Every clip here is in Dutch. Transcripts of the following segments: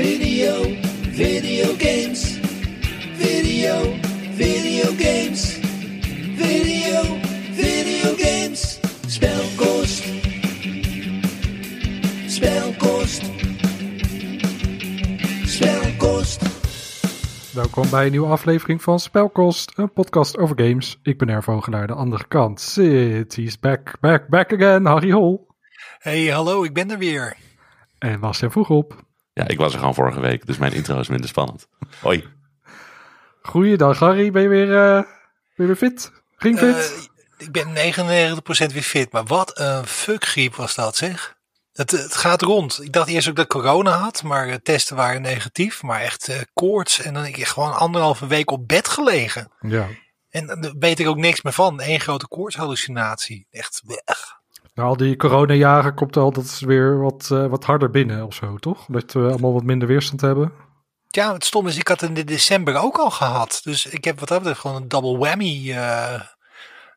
Video, video games. Video, video games. Video, video games. Spelkost. Spelkost. Spelkost. Welkom bij een nieuwe aflevering van Spelkost, een podcast over games. Ik ben Ervogelaar, de andere kant zit, he's back, back, back again, Harry Hol. Hey, hallo, ik ben er weer. En Bastiaan Vroegop. Ja, ik was er gewoon vorige week, dus mijn intro is minder spannend. Hoi. Goeiedag Harry, ben je weer, eh, ben je weer fit? Ging fit? Eh, ik ben 99% weer fit, maar wat een fuckgriep was dat zeg. Het, het gaat rond. Ik dacht eerst ook dat ik corona had, maar de testen waren negatief. Maar echt eh, koorts en dan heb ik gewoon anderhalve week op bed gelegen. ja. En daar weet ik ook niks meer van. Eén grote koortshallucinatie. Echt weg. Na al die coronajaren komt al dat is weer wat, eh, wat harder binnen of zo, toch? Dat we allemaal wat minder weerstand hebben. Ja, het stom is, ik had het in december ook al gehad. Dus ik heb wat dat betreft gewoon een double whammy. eh.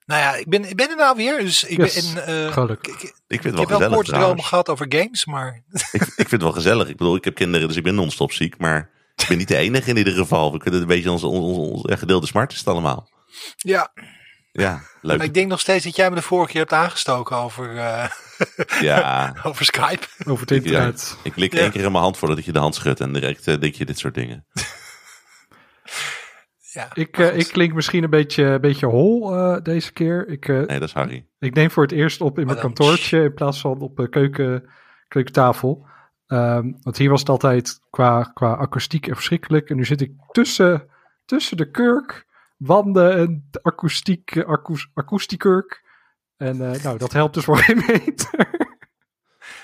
nou ja, ik ben, ik ben er nou weer. Dus ik Yes, ben, eh, gelukkig. ik, ik- Ik vind ik het wel heb wel trouwens. gehad over games, maar Ik, ik vind het wel gezellig. Ik bedoel, ik heb kinderen, dus ik ben non-stop ziek. Maar ik ben niet de enige in ieder geval. We kunnen een beetje onze, onze, onze ja, gedeelde smart is het allemaal. ja. Ja, leuk. Maar ik denk nog steeds dat jij me de vorige keer hebt aangestoken over, eh, Ja, over Skype. Over het ja, internet. ik lik Ja. één keer in mijn hand voordat je de hand schudt. En direct eh, denk je dit soort dingen. Ja, Ik, eh, ik klink misschien een beetje, een beetje hol eh, deze keer. Ik, eh, Nee, dat is Harry. Ik neem voor het eerst op in mijn dan- kantoortje in plaats van op de keuken, keukentafel. Ehm, want hier was het altijd qua, qua akoestiek en verschrikkelijk. En nu zit ik tussen, tussen de kurk, wanden en akoestiek, eh, akoes, akoestiekurk. En eh, nou, dat helpt dus voor geen meter.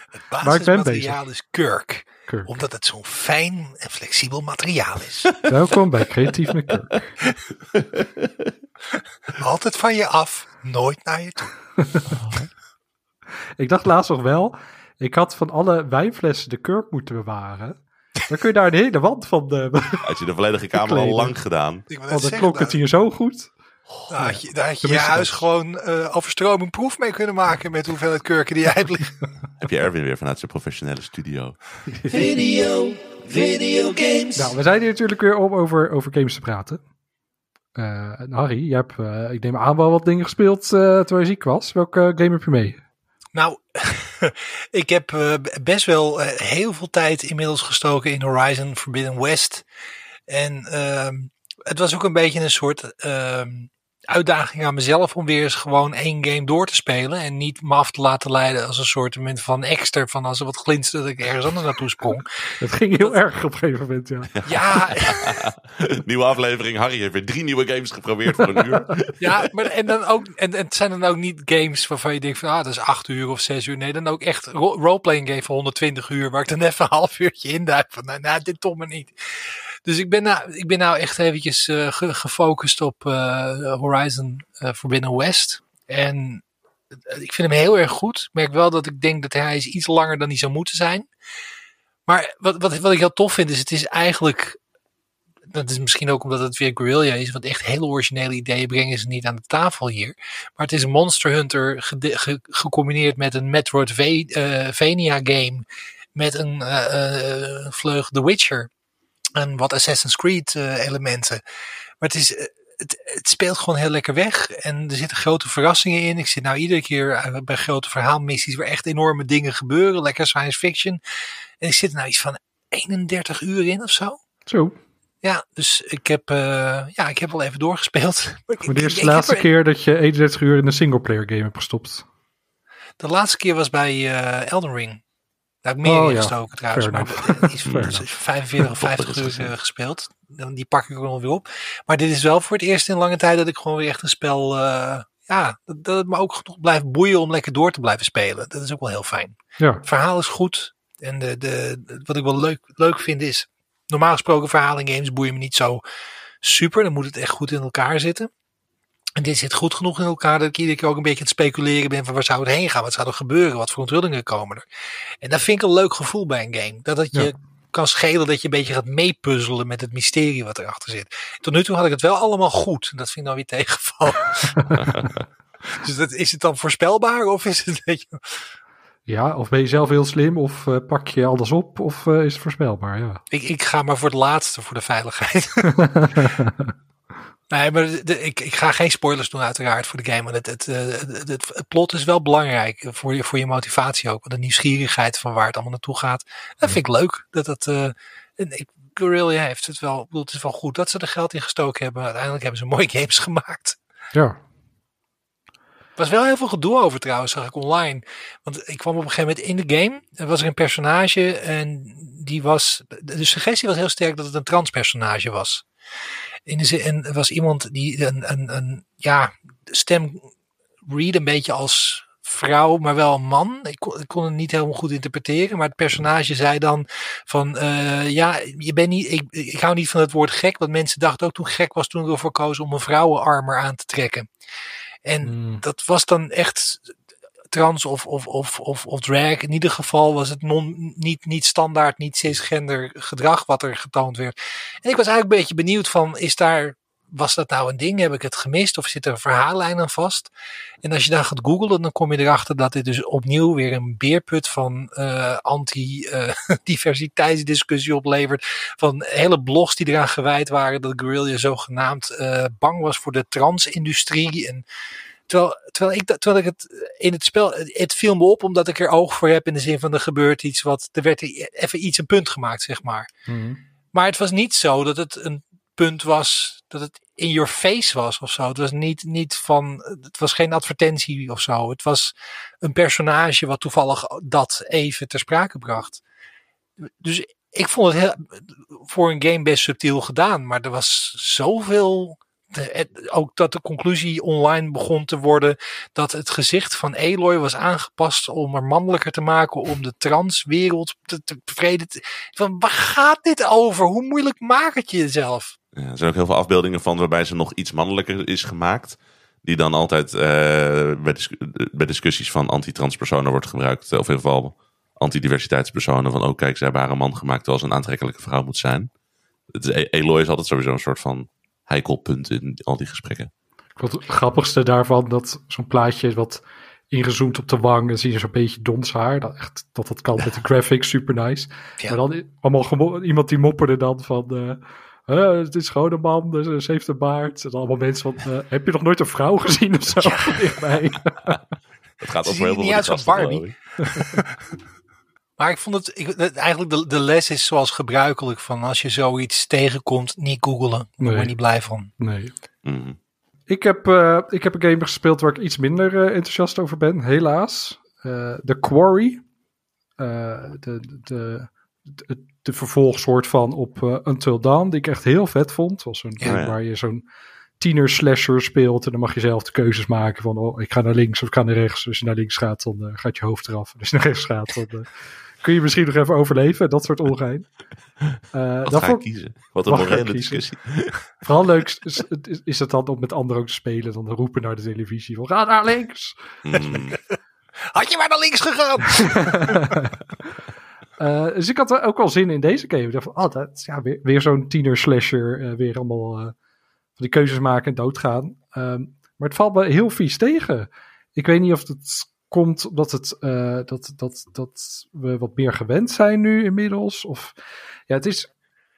het basismateriaal is kurk. Kurk. Omdat het zo'n fijn en flexibel materiaal is. Welkom bij Creatief met Kurk. Altijd van je af, nooit naar je toe. Ik dacht laatst nog wel, ik had van alle wijnflessen de kurk moeten bewaren. Dan kun je daar een hele wand van hebben. Had je de volledige kamer al lang gedaan. Ik Want dan klonk het hier zo goed. daar had je, daar had je huis dat. gewoon eh overstroming proef mee kunnen maken met hoeveelheid kurken die jij hebt liggen. Heb je Erwin weer vanuit zijn professionele studio. Video, video games. Nou, we zijn hier natuurlijk weer om over, over games te praten. Eh, Harry, je hebt, eh, ik neem aan, wel wat dingen gespeeld eh, terwijl je ziek was. Welke eh, game heb je mee? Nou, ik heb eh, best wel eh, heel veel tijd inmiddels gestoken in Horizon Forbidden West. En ehm, het was ook een beetje een soort ehm, uitdaging aan mezelf om weer eens gewoon één game door te spelen. En niet me af te laten leiden als een soort van extra van als er wat glinsterde dat ik ergens anders naartoe sprong. Het ging heel erg op een gegeven moment, ja. Ja, Nieuwe aflevering. Harry heeft weer drie nieuwe games geprobeerd voor een uur. ja maar en, dan ook, en, en het zijn dan ook niet games waarvan je denkt van ah, dat is acht uur of zes uur. Nee, dan ook echt ro- roleplaying game van 120 uur waar ik dan even een half uurtje induik van nou, nou dit toch maar niet. Dus ik ben nou, ik ben nou echt eventjes eh, ge- gefocust op eh, Horizon eh, Forbidden West. En ik vind hem heel erg goed. Ik merk wel dat ik denk dat hij is iets langer dan hij zou moeten zijn. Maar wat, wat, wat ik heel tof vind is, het is eigenlijk dat is misschien ook omdat het weer Guerrilla is, want echt hele originele ideeën brengen ze niet aan de tafel hier. Maar het is Monster Hunter gecombineerd met een Metroidvania game, met een eh, vleug The Witcher en wat Assassin's Creed eh, elementen. Maar het is... eh, Het, het speelt gewoon heel lekker weg en er zitten grote verrassingen in. Ik zit nou iedere keer eh, bij grote verhaalmissies waar echt enorme dingen gebeuren. Lekker science fiction. En ik zit er nou iets van 31 uur in of zo. Zo, Ja, dus ik heb, ja, ik heb wel even doorgespeeld. Maar dit is de ik laatste er- keer dat je 31 uur in een singleplayer game hebt gestopt. De laatste keer was bij Elden Ring. Daar heb ik meer Oh, in ja. gestoken trouwens. Fair Maar enough. dat is Fair is enough. 45 of 50 Vochtig is uur het, eh, gespeeld. Dan Die pak ik er nog weer op. Maar dit is wel voor het eerst in lange tijd dat ik gewoon weer echt een spel... eh, ja, dat, dat het me ook genoeg blijft boeien om lekker door te blijven spelen. Dat is ook wel heel fijn. Ja, Het verhaal is goed. En de, de, de- wat ik wel leuk, leuk vind is... Normaal gesproken verhalen in games boeien me niet zo super. Dan moet het echt goed in elkaar zitten. En dit zit goed genoeg in elkaar dat ik iedere keer ook een beetje aan het speculeren ben van waar zou het heen gaan? Wat zou er gebeuren? Wat voor onthullingen komen er? En dat vind ik een leuk gevoel bij een game. Dat het je Ja. kan schelen dat je een beetje gaat meepuzzelen met het mysterie wat erachter zit. Tot nu toe had ik het wel allemaal goed. Dat vind ik dan weer tegenvallen. dus dat, is het dan voorspelbaar of is het een beetje... Ja, of ben je zelf heel slim, of eh, pak je alles op, of eh, is het voorspelbaar, ja. Ik, ik ga maar voor het laatste, voor de veiligheid. nee, maar de- ik, ik ga geen spoilers doen uiteraard voor de game. Het, het, eh, het, het, het plot is wel belangrijk voor je, voor je motivatie ook. De nieuwsgierigheid van waar het allemaal naartoe gaat. Dat vind ik leuk. Dat dat, eh, en ik, Guerrilla heeft het wel, bedoel, het is wel goed dat ze er geld in gestoken hebben. Uiteindelijk hebben ze mooie games gemaakt. Ja, Er was wel heel veel gedoe over trouwens, zag ik online. Want ik kwam op een gegeven moment in de game. Er was er een personage en die was. De suggestie was heel sterk dat het een transpersonage was. In de zin, en er was iemand die een, een, een ja, stem read een beetje als vrouw, maar wel een man. Ik kon, ik kon het niet helemaal goed interpreteren. Maar het personage zei dan van eh, ja, je bent niet. Ik, ik hou niet van het woord gek. Want mensen dachten ook toen gek was toen ik ervoor koos om een vrouwenarmer aan te trekken. En Mm. dat was dan echt trans of, of, of, of, of drag. In ieder geval was het non, niet, niet standaard, niet cisgender gedrag wat er getoond werd. En ik was eigenlijk een beetje benieuwd van, is daar, was dat nou een ding? Heb ik het gemist? Of zit er een verhaallijn aan vast? En als je dan gaat googlen, dan kom je erachter dat dit dus opnieuw weer een beerput van eh, anti-diversiteitsdiscussie oplevert. Van hele blogs die eraan gewijd waren dat Guerrilla zogenaamd eh, bang was voor de transindustrie. En Terwijl, terwijl, ik, terwijl ik het in het spel, het viel me op omdat ik er oog voor heb in de zin van er gebeurt iets wat, er werd even iets een punt gemaakt, zeg maar. Mhm. Maar het was niet zo dat het een punt was, dat het in your face was of zo. Het was niet, niet van, het was geen advertentie of zo. Het was een personage wat toevallig dat even ter sprake bracht. Dus ik vond het heel, voor een game best subtiel gedaan, maar er was zoveel. Ook dat de conclusie online begon te worden dat het gezicht van Eloy was aangepast om er mannelijker te maken, om de transwereld te, te tevreden te. Van waar gaat dit over? Hoe moeilijk maak het je jezelf? Ja, er zijn ook heel veel afbeeldingen van waarbij ze nog iets mannelijker is gemaakt. Die dan altijd eh, bij, dis- bij discussies van anti-transpersonen wordt gebruikt. Of in ieder geval anti-diversiteitspersonen. Van, oh kijk, ze hebben haar een man gemaakt ze een aantrekkelijke vrouw moet zijn. Is, Eloy is altijd sowieso een soort van heikelpunt in al die gesprekken. Wat het grappigste daarvan, dat zo'n plaatje wat ingezoomd op de wang, dan zie je zo'n beetje dons haar. Dat, echt, dat dat kan met de graphics, super nice. Ja. Maar dan allemaal iemand die mopperde dan van, eh, eh, het is gewoon een man, dus ze heeft een baard. En dan allemaal mensen van, eh, heb je nog nooit een vrouw gezien of zo? Dichtbij. Het gaat over heel veel van die gasten, ik. Maar ik vond het, ik, het- eigenlijk de, de les is zoals gebruikelijk van als je zoiets tegenkomt, niet googelen. Daar word je niet blij van. Nee. Mhm. Ik heb, eh, ik heb een game gespeeld waar ik iets minder eh, enthousiast over ben, helaas. Eh The Quarry. Eh, de, de, de, de vervolgsoort van op Until Dawn, die ik echt heel vet vond. Het was zo'n Ja. game Ja. waar je zo'n tiener slasher speelt en dan mag je zelf de keuzes maken van oh, ik ga naar links of ik ga naar rechts. Als je naar links gaat, dan gaat je hoofd eraf. En als je naar rechts gaat, dan kun je misschien nog even overleven. Dat soort ongein. Eh, Wat dat ga ik kiezen? Wat een morele discussie. Vooral leuk is, is, het dan om met anderen ook te spelen. Dan roepen naar de televisie van ga naar links. Mm. Had je maar naar links gegaan? Eh, dus ik had er ook wel zin in deze game. Ik dacht van, oh, dat ja, weer, weer zo'n tiener slasher. eh, weer allemaal van die keuzes maken en doodgaan. Ehm, maar het valt me heel vies tegen. Ik weet niet of het komt omdat het, eh, dat, dat, dat we wat meer gewend zijn nu inmiddels. Of ja, het is.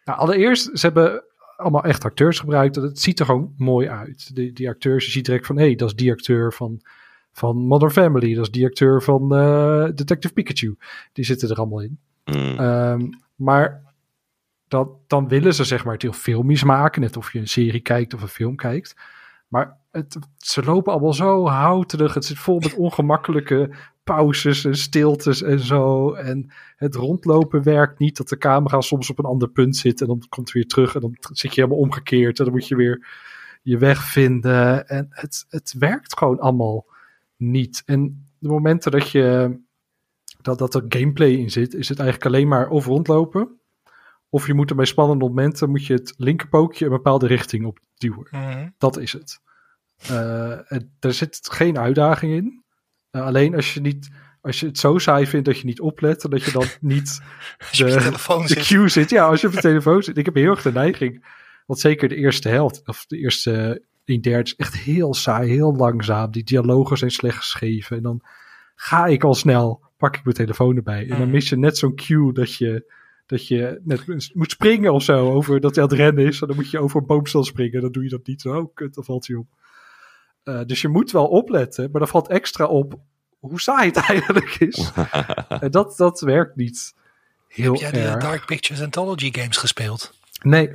Nou, allereerst, ze hebben allemaal echt acteurs gebruikt. Het ziet er gewoon mooi uit. Die, die acteurs, je ziet direct van hé, hey, dat is die acteur van, van Modern Family. Dat is die acteur van eh, Detective Pikachu. Die zitten er allemaal in. Mm. Ehm, maar dat, dan willen ze zeg maar het heel filmisch maken. Net of je een serie kijkt of een film kijkt. Maar het, ze lopen allemaal zo houterig. Het zit vol met ongemakkelijke pauzes en stiltes en zo. En het rondlopen werkt niet. Dat de camera soms op een ander punt zit. En dan komt het weer terug. En dan zit je helemaal omgekeerd. En dan moet je weer je weg vinden. En het, het werkt gewoon allemaal niet. En de momenten dat je dat, dat er gameplay in zit, is het eigenlijk alleen maar of rondlopen. Of je moet er bij spannende momenten moet je het linkerpookje een bepaalde richting op duwen. Mhm. Dat is het. Eh, en er zit geen uitdaging in. Eh, alleen als je, niet, als je het zo saai vindt dat je niet oplet, en dat je dan niet de, telefoon de zit. queue zit. Ja, als je op je telefoon zit. Ik heb heel erg de neiging. Want zeker de eerste helft, of de eerste een derde, is echt heel saai, heel langzaam. Die dialogen zijn slecht geschreven. En dan ga ik al snel pak ik mijn telefoon erbij. En dan Mhm. mis je net zo'n cue dat je, dat je net moet springen of zo. Over dat hij aan het rennen is. En dan moet je over een boomstel springen. Dan doe je dat niet. Oh, kut, dan valt hij om. Eh, dus je moet wel opletten. Maar dan valt extra op hoe saai het eigenlijk is. en dat, dat werkt niet heel Heb jij de erg. Dark Pictures Anthology games gespeeld? Nee.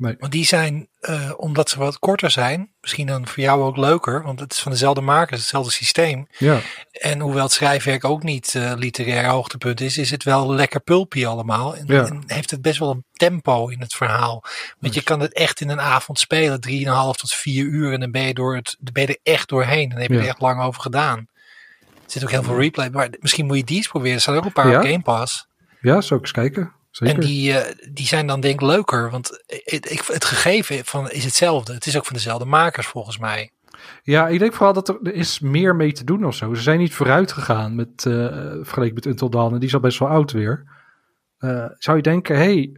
Want die zijn, eh, omdat ze wat korter zijn, misschien dan voor jou ook leuker, want het is van dezelfde makers, hetzelfde systeem. Ja. En hoewel het schrijfwerk ook niet eh, literair hoogtepunt is, is het wel lekker pulpy allemaal. En, Ja. en heeft het best wel een tempo in het verhaal. Want je kan het echt in een avond spelen, 3,5 tot 4 uur. En dan ben je, door het, ben je er echt doorheen. Dan heb je Ja. er echt lang over gedaan. Er zit ook heel veel replay. Maar misschien moet je die eens proberen. Er staan ook een paar Ja? op Game Pass. ja, zou ik eens kijken. Zeker. En die, eh, die zijn dan denk ik leuker. Want het, ik- het gegeven van is hetzelfde. Het is ook van dezelfde makers volgens mij. Ja, ik denk vooral dat er, er is meer mee te doen of zo. Ze zijn niet vooruit gegaan met, eh vergeleken met Until Dawn. En die is al best wel oud weer. Eh, zou je denken, hey,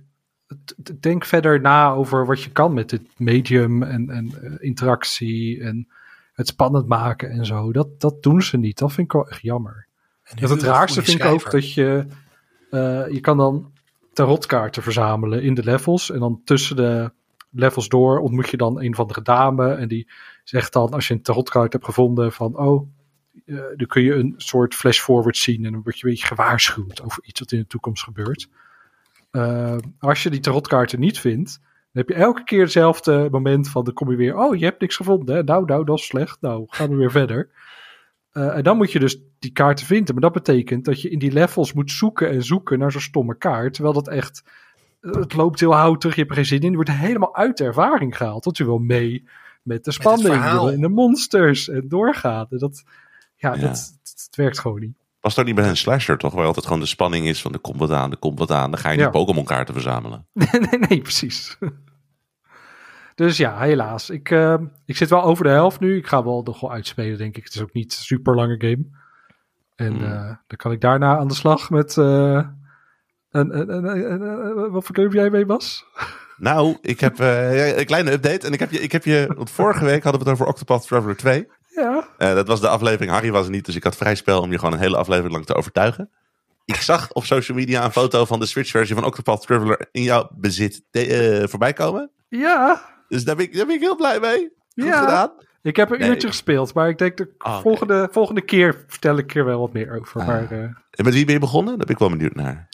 denk verder na over wat je kan met dit medium en, en interactie en het spannend maken en zo. Dat, dat doen ze niet. Dat vind ik wel echt jammer. En Dat het raarste vind ik ook dat je, je kan dan tarotkaarten verzamelen in de levels. En dan tussen de levels door ontmoet je dan een van de dame. En die zegt dan, als je een tarotkaart hebt gevonden, van oh, eh, dan kun je een soort flash forward zien. En dan word je een beetje gewaarschuwd over iets wat in de toekomst gebeurt. Eh, als je die tarotkaarten niet vindt, dan heb je elke keer hetzelfde moment van, dan kom je weer, oh, je hebt niks gevonden. Nou, nou, dat is slecht. Nou, gaan we weer verder. Eh, en dan moet je dus die kaarten vinden. Maar dat betekent dat je in die levels moet zoeken en zoeken naar zo'n stomme kaart. Terwijl dat echt, eh, het loopt heel houterig, je hebt er geen zin in. Je wordt helemaal uit de ervaring gehaald. Want je wil mee met de spanning, in de monsters en doorgaan. En dat, ja, Ja. Dat, dat, dat werkt gewoon niet. Was toch niet bij een slasher, toch? Waar altijd gewoon de spanning is van er komt wat aan, er komt wat aan. Dan ga je Ja. niet Pokémon kaarten verzamelen. nee, nee, precies. Dus ja, helaas. Ik, eh, ik zit wel over de helft nu. Ik ga wel nog wel uitspelen, denk ik. Het is ook niet een super lange game. En Hmm. eh, dan kan ik daarna aan de slag met. eh, een, een, een, een- een- wat voor game jij mee, Bas? Nou, ik heb eh, een kleine update. En ik heb je, ik heb je, want vorige week hadden we het over Octopath Traveler 2. Ja. Dat was de aflevering. Harry was er niet, dus ik had vrij spel om je gewoon een hele aflevering lang te overtuigen. Ik zag op social media een foto van de Switch-versie van Octopath Traveler in jouw bezit voorbij komen. Ja. Dus daar ben ik, daar ben ik heel blij mee. Goed Ja. gedaan. Ik heb een Nee. uurtje gespeeld, maar ik denk de Ah, volgende, volgende keer vertel ik er wel wat meer over. Ah. Maar, eh, En met wie ben je begonnen? Daar ben ik wel benieuwd naar.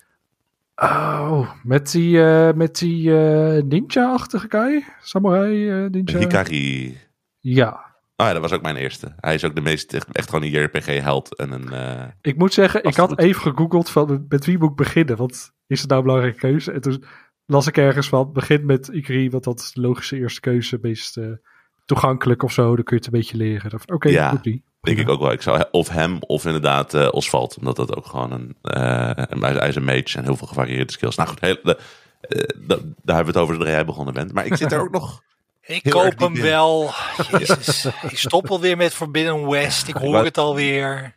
oh, met die, eh, met die eh, ninja-achtige guy? Samurai ninja? Hikari. Ja. Oh ja, dat was ook mijn eerste. Hij is ook de meest, echt, echt gewoon een JRPG-held. En een, Ik moet zeggen, ik had goed. even gegoogeld van met wie moet ik beginnen. Want is het nou een belangrijke keuze? En toen las ik ergens van, begin met Ikari, want dat is de logische eerste keuze. Meest eh, toegankelijk of zo, dan kun je het een beetje leren. Oké, Ja, doe die. denk ik ook wel. Ik zou of hem of inderdaad eh, Osvald. Omdat dat ook gewoon een... eh een een mage en heel veel gevarieerde skills. Nou goed, heel, de- eh, da- daar hebben we het over zodra jij begonnen bent. Maar ik zit er ook nog... Ik Heel koop hem in. wel. Jezus. ik stop alweer met Forbidden West. Ik hoor het alweer.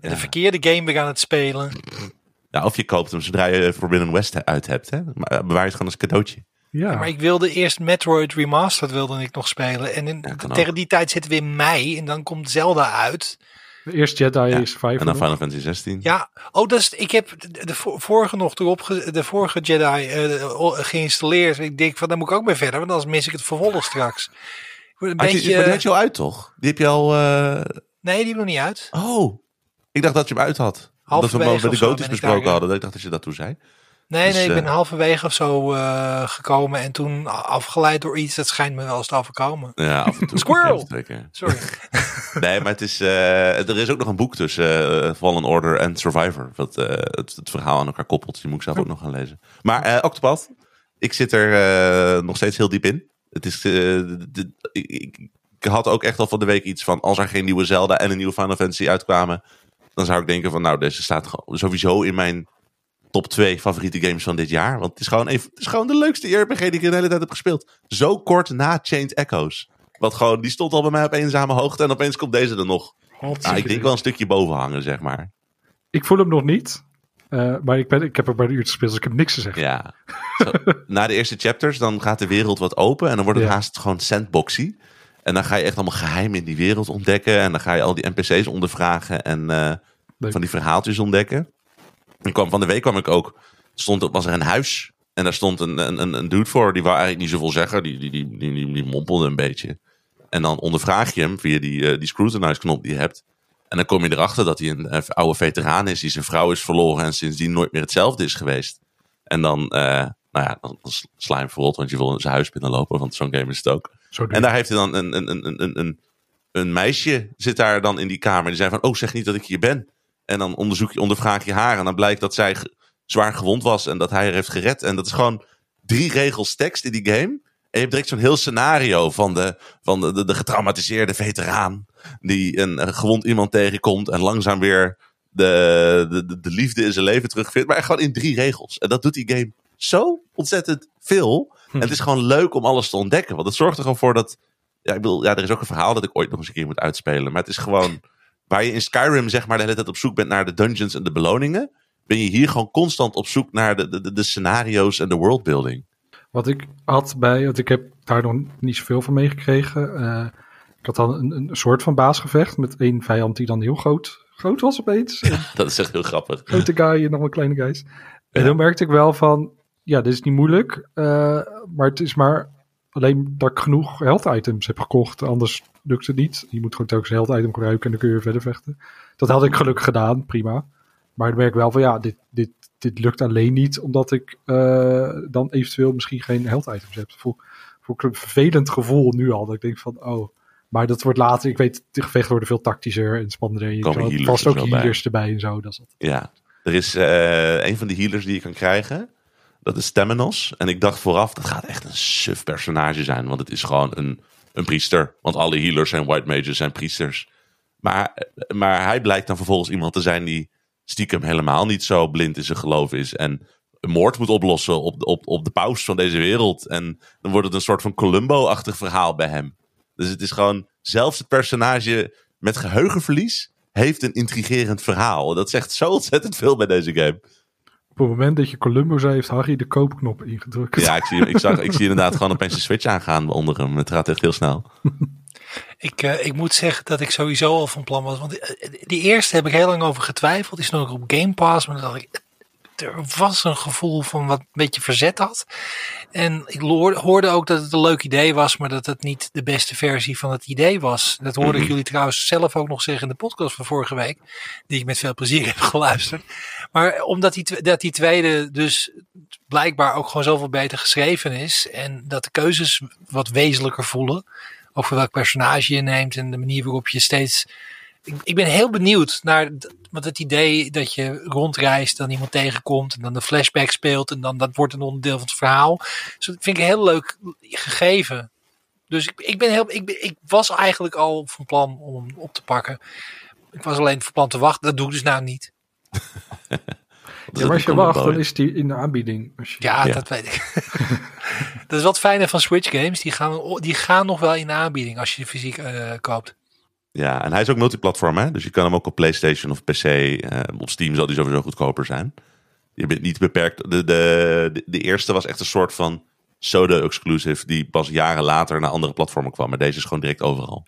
En de verkeerde game weer aan het spelen. Ja, of je koopt hem zodra je Forbidden West uit hebt. Hè? Maar eh, bewaar je het gewoon als cadeautje. Ja, Maar ik wilde eerst Metroid Remastered wilde ik nog spelen. En in- Ja, tegen ook. die tijd zitten we in mei. En dan komt Zelda uit. de eerste Jedi Ja, Survivor. En dan. Final Fantasy 16. Ja, oh, dat is, ik heb de, de vo- vorige nog erop, de vorige Jedi eh, o- geïnstalleerd. Ik denk van, daar moet ik ook mee verder, want anders mis ik het vervolg straks. Ik word Een Had je, beetje, maar die had je al uit, toch? Die heb je al... eh, nee, die nog niet uit. Oh, ik dacht dat je hem uit had. Dat we bij de Goties ben besproken daar, hadden. Ik dacht dat je dat toen zei. Nee, Dus, nee, ik ben eh, halverwege of zo eh, gekomen en toen afgeleid door iets. Dat schijnt me wel eens te overkomen. Ja, af en toe. Squirrel! Sorry. Nee, maar het is, eh, er is ook nog een boek tussen Fallen Order en Survivor. Wat het, het verhaal aan elkaar koppelt. Die moet ik zelf ook nog gaan lezen. Maar Octopath, ik zit er nog steeds heel diep in. Het is, ik, ik had ook echt al van de week iets van... als er geen nieuwe Zelda en een nieuwe Final Fantasy uitkwamen... dan zou ik denken van nou, deze staat gewoon sowieso in mijn top 2 favoriete games van dit jaar. Want het is gewoon, even, het is gewoon de leukste RPG die ik de hele tijd heb gespeeld. Zo kort na Chained Echoes. Wat gewoon, die stond al bij mij op eenzame hoogte en opeens komt deze er nog. Nou, ik denk wel een stukje boven hangen, zeg maar. Ik voel hem nog niet. eh, maar ik, ben, ik heb er maar een uurtje gespeeld, dus ik heb niks te zeggen. Ja. Zo, na de eerste chapters, dan gaat de wereld wat open en dan wordt het Ja. haast gewoon sandboxy. En dan ga je echt allemaal geheim in die wereld ontdekken en dan ga je al die NPC's ondervragen. En eh, van die verhaaltjes ontdekken. En kwam, van de week kwam ik ook, stond, was er een huis en daar stond een, een, een- een dude voor, die wou eigenlijk niet zoveel zeggen, die, die, die, die, die, die mompelde een beetje. En dan ondervraag je hem via die, eh, die scrutinize knop die je hebt. En dan kom je erachter dat hij een oude veteraan is, die zijn vrouw is verloren en sindsdien nooit meer hetzelfde is geweest. En dan, eh, nou ja, dan dan sla je hem verrot, want je wil in zijn huis binnenlopen, want zo'n game is het ook. Zo. En daar heeft hij dan een, een, een, een, een, een, meisje zit daar dan in die kamer. Die zei van, oh zeg niet dat ik hier ben. En dan onderzoek je, ondervraag je haar. En dan blijkt dat zij zwaar gewond was en dat hij haar heeft gered. En dat is gewoon drie regels tekst in die game. En je hebt direct zo'n heel scenario van de, van de, de, de getraumatiseerde veteraan. Die een, een gewond iemand tegenkomt en langzaam weer de, de, de, de liefde in zijn leven terugvindt. Maar echt gewoon in drie regels. En dat doet die game zo ontzettend veel. En het is gewoon leuk om alles te ontdekken. Want het zorgt er gewoon voor dat. Ja, ik bedoel, ja, er is ook een verhaal dat ik ooit nog eens een keer moet uitspelen. Maar het is gewoon. Waar je in Skyrim zeg maar de hele tijd op zoek bent naar de dungeons en de beloningen. Ben je hier gewoon constant op zoek naar de, de, de, scenario's en de worldbuilding. Wat ik had bij, want ik heb daar nog niet zoveel van meegekregen. Eh, ik had dan een, een soort van baasgevecht met één vijand die dan heel groot, groot was opeens. Een Dat is echt heel grappig. grote guy en nog wel kleine guys. En Ja. dan merkte ik wel van, ja, dit is niet moeilijk. eh, maar het is maar alleen dat ik genoeg health items heb gekocht. Anders lukt het niet. Je moet gewoon telkens een health item gebruiken en dan kun je weer verder vechten. Dat had ik gelukkig gedaan, prima. Maar dan merk ik wel van, ja, dit, dit, dit lukt alleen niet omdat ik eh, dan eventueel misschien geen health items heb. Voel, voel ik een vervelend gevoel nu al. Dat ik denk van, oh, maar dat wordt later. Ik weet, de gevechten worden veel tactischer en spannender. En je kan vast er ook bij. healers erbij en zo. Dat is het. Ja, er is eh, een van de healers die je kan krijgen. Dat is Temenos. En ik dacht vooraf, dat gaat echt een suf personage zijn. Want het is gewoon een, een priester. Want alle healers en white mages zijn priesters. Maar, maar hij blijkt dan vervolgens iemand te zijn die stiekem helemaal niet zo blind in zijn geloof is. En een moord moet oplossen op, op, op de paus van deze wereld. En dan wordt het een soort van Columbo-achtig verhaal bij hem. Dus het is gewoon, zelfs het personage met geheugenverlies heeft een intrigerend verhaal. Dat zegt zo ontzettend veel bij deze game. Op het moment dat je Columbo zei, heeft Harry de koopknop ingedrukt. Ja, ik zie, ik zag, ik zie inderdaad gewoon opeens een switch aangaan onder hem. Het gaat echt heel snel. Ik, eh, ik moet zeggen dat ik sowieso al van plan was. Want eh, die eerste heb ik heel lang over getwijfeld. Die is nog op Game Pass. Maar dan dacht ik, er was een gevoel van wat een beetje verzet had. En ik hoorde ook dat het een leuk idee was. Maar dat het niet de beste versie van het idee was. Dat hoorde ik Mhm. jullie trouwens zelf ook nog zeggen in de podcast van vorige week. Die ik met veel plezier heb geluisterd. Maar omdat die, dat die tweede dus blijkbaar ook gewoon zoveel beter geschreven is. En dat de keuzes wat wezenlijker voelen over welk personage je neemt en de manier waarop je steeds. Ik, ik ben heel benieuwd naar. Want het idee dat je rondreist, dan iemand tegenkomt en dan de flashback speelt en dan dat wordt een onderdeel van het verhaal. Dus dat vind ik een heel leuk gegeven. Dus ik, ik, ben heel, ik, ik was eigenlijk al van plan om hem op te pakken. Ik was alleen van plan te wachten. Dat doe ik dus nou niet. Ja, maar als je wacht, dan is die in de aanbieding. Als je, Ja, Ja. dat weet ik. dat is wat fijne van Switch games. Die gaan, die gaan nog wel in de aanbieding als je de fysiek eh, koopt. Ja, en hij is ook multiplatform, hè? Dus je kan hem ook op PlayStation of PC. eh, op Steam zal die sowieso goedkoper zijn. Je bent niet beperkt. De, de, de, eerste was echt een soort van Soda-exclusive... die pas jaren later naar andere platformen kwam. Maar deze is gewoon direct overal.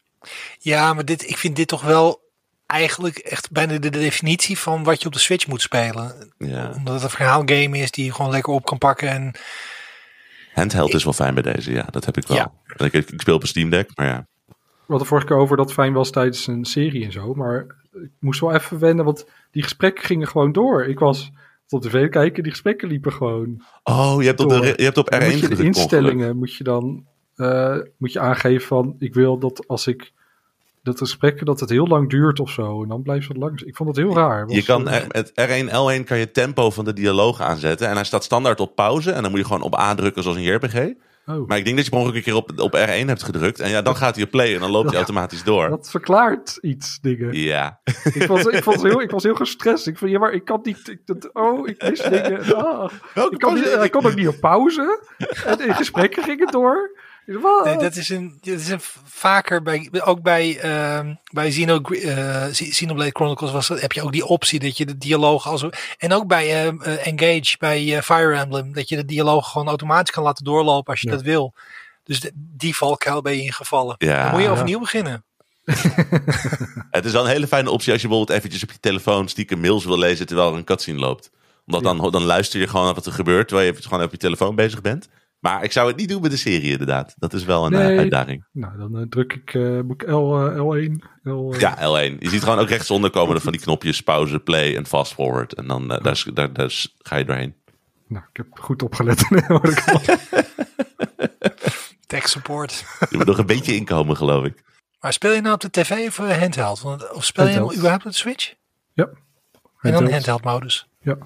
Ja, maar dit, ik vind dit toch wel eigenlijk echt bijna de definitie van wat je op de Switch moet spelen. Ja. Omdat het een verhaalgame is die je gewoon lekker op kan pakken. En Handheld is wel fijn bij deze, ja. Dat heb ik wel. Ja. Ik, ik speel op een Steam Deck, maar ja. We hadden vorige keer over dat fijn was tijdens een serie en zo. Maar ik moest wel even wennen, want die gesprekken gingen gewoon door. Ik was op tv kijken, die gesprekken liepen gewoon. Oh, je hebt op, de, je hebt op R1 Dan moet je de instellingen moet je dan eh, moet je aangeven van ik wil dat als ik dat gesprekken dat het heel lang duurt of zo en dan blijft het lang. Ik vond het heel raar. Je kan eh, met R1, L1 kan je tempo van de dialoog aanzetten. En hij staat standaard op pauze. En dan moet je gewoon op A drukken zoals een JRPG. Oh, Maar ik denk dat je per ongeluk een keer op, op R1 hebt gedrukt. En ja, dan gaat hij op play en dan loopt hij automatisch door. dat verklaart iets dingen. Ja. Ik, was, ik, was heel, ik was heel gestrest. Ik van ja, maar ik kan niet. Ik, dat, oh, ik mis dingen. Ah. Welke Ik kan niet, kon ook niet op pauze. En in gesprekken ging het door. Nee, dat is een, dat is een vaker bij, ook bij, ehm bij Xeno, eh, Xenoblade Chronicles was, dat- heb je ook die optie dat je de dialoog als en ook bij ehm, eh, Engage bij eh, Fire Emblem dat je de dialoog gewoon automatisch kan laten doorlopen als je Ja. dat wil. Dus de, die valkuil ben je ingevallen. Ja. Dan moet je Ja. overnieuw beginnen. het is wel een hele fijne optie als je bijvoorbeeld eventjes op je telefoon stiekem mails wil lezen terwijl er een cutscene loopt. Omdat dan, dan luister je gewoon naar wat er gebeurt terwijl je even gewoon op je telefoon bezig bent. Maar ik zou het niet doen met de serie inderdaad. Dat is wel een eh, Nee. uitdaging. Nou, dan eh, druk ik, eh, L, eh, L1. L, eh, Ja, L1. Je ziet gewoon ook rechtsonder komen van die knopjes pauze, play en fast forward. En dan daar, daar, ga je doorheen. Nou, ik heb goed opgelet. hoor ik al. Tech support. Je moet nog een beetje inkomen geloof ik. Maar speel je nou op de tv of handheld? Want, of speel je überhaupt op de Switch? ja. En dan Handheld. handheld modus. Ja,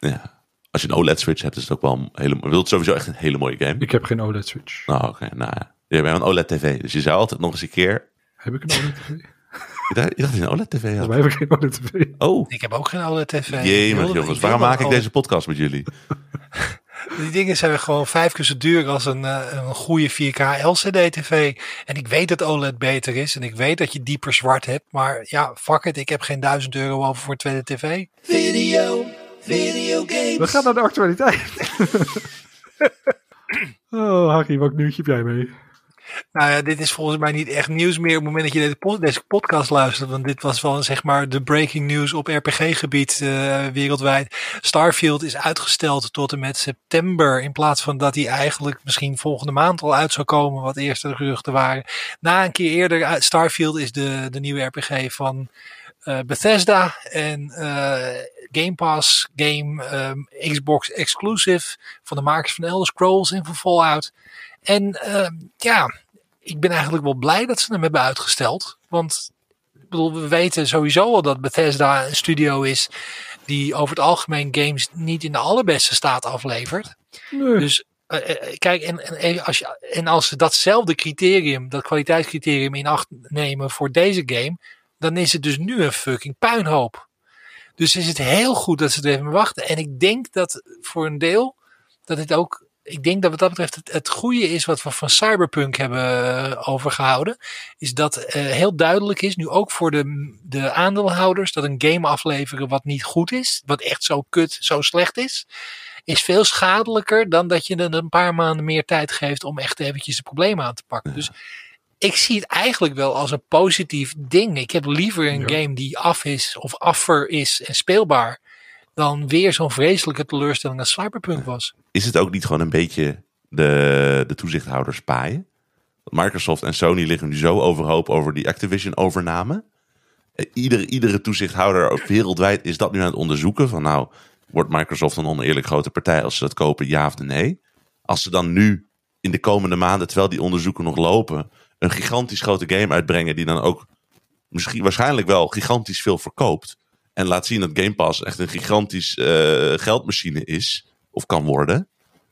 Ja. Als je een OLED switch hebt is het ook wel een hele, wil het sowieso echt een hele mooie game. ik heb geen OLED-switch. Nou oké, nou ja. Je bent een OLED tv, dus je zou altijd nog eens een keer... Heb ik een OLED-tv? Je dacht, je dacht dat je een OLED tv had. Volgens mij heb ik geen OLED-tv. Oh, Ik heb ook geen OLED-tv. jemig jongens. Waarom maak ik deze podcast met jullie? Die dingen zijn gewoon vijf keer zo duur als een, eh, een goede 4K LCD-tv. En ik weet dat OLED beter is. En ik weet dat je dieper zwart hebt. Maar ja, fuck it. Ik heb geen duizend euro over voor een tweede tv. Video, We gaan naar de actualiteit. oh, Harry, welk nieuwtje heb jij mee? Nou ja, dit is volgens mij niet echt nieuws meer op het moment dat je deze, pod- deze podcast luistert. Want dit was wel zeg maar de breaking news op RPG-gebied eh, wereldwijd. Starfield is uitgesteld tot en met september. In plaats van dat hij eigenlijk misschien volgende maand al uit zou komen. Wat eerst de geruchten waren. Na een keer eerder, Starfield is de, de nieuwe RPG van Bethesda. En eh, Game Pass game, ehm, Xbox exclusive. Van de makers van Elder Scrolls en van Fallout. En ehm, ja, ik ben eigenlijk wel blij dat ze hem hebben uitgesteld. Want ik bedoel, we weten sowieso al dat Bethesda een studio is die over het algemeen games niet in de allerbeste staat aflevert. Nee. Dus eh, eh, kijk, en, en, als je, en als ze datzelfde criterium, dat kwaliteitscriterium in acht nemen voor deze game, dan is het dus nu een fucking puinhoop. Dus is het heel goed dat ze er even mee wachten. En ik denk dat voor een deel dat het ook. Ik denk dat wat dat betreft het, het goede is wat we van Cyberpunk hebben eh, overgehouden. Is dat eh, heel duidelijk is, nu ook voor de, de aandeelhouders, dat een game afleveren wat niet goed is. Wat echt zo kut, zo slecht is. Is veel schadelijker dan dat je er een paar maanden meer tijd geeft om echt eventjes de problemen aan te pakken. Dus ik zie het eigenlijk wel als een positief ding. Ik heb liever een Ja. game die af is of affer is en speelbaar. Dan weer zo'n vreselijke teleurstelling als Cyberpunk was. Is het ook niet gewoon een beetje de, de toezichthouders paaien? Microsoft en Sony liggen nu zo overhoop over die Activision overname. Eh, Iedere, iedere toezichthouder wereldwijd is dat nu aan het onderzoeken. Van nou, wordt Microsoft een oneerlijk grote partij als ze dat kopen, ja of nee? Als ze dan nu in de komende maanden, terwijl die onderzoeken nog lopen, een gigantisch grote game uitbrengen die dan ook misschien waarschijnlijk wel gigantisch veel verkoopt. En laat zien dat Game Pass echt een gigantisch eh, geldmachine is, of kan worden.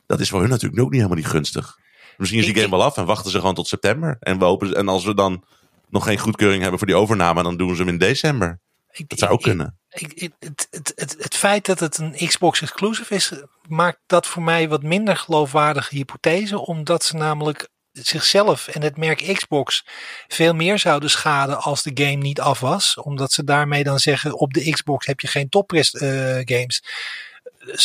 Dat is voor hun natuurlijk ook niet helemaal niet gunstig. Misschien is die game wel af en wachten ze gewoon tot september. En, we hopen, en als we dan nog geen goedkeuring hebben voor die overname, dan doen ze hem in december. Ik- Dat zou ook ik- kunnen. ik, ik- het, het, het, het feit dat het een Xbox exclusive is, maakt dat voor mij wat minder geloofwaardige hypothese. Omdat ze namelijk zichzelf en het merk Xbox veel meer zouden schaden als de game niet af was. Omdat ze daarmee dan zeggen op de Xbox heb je geen toprest eh, games.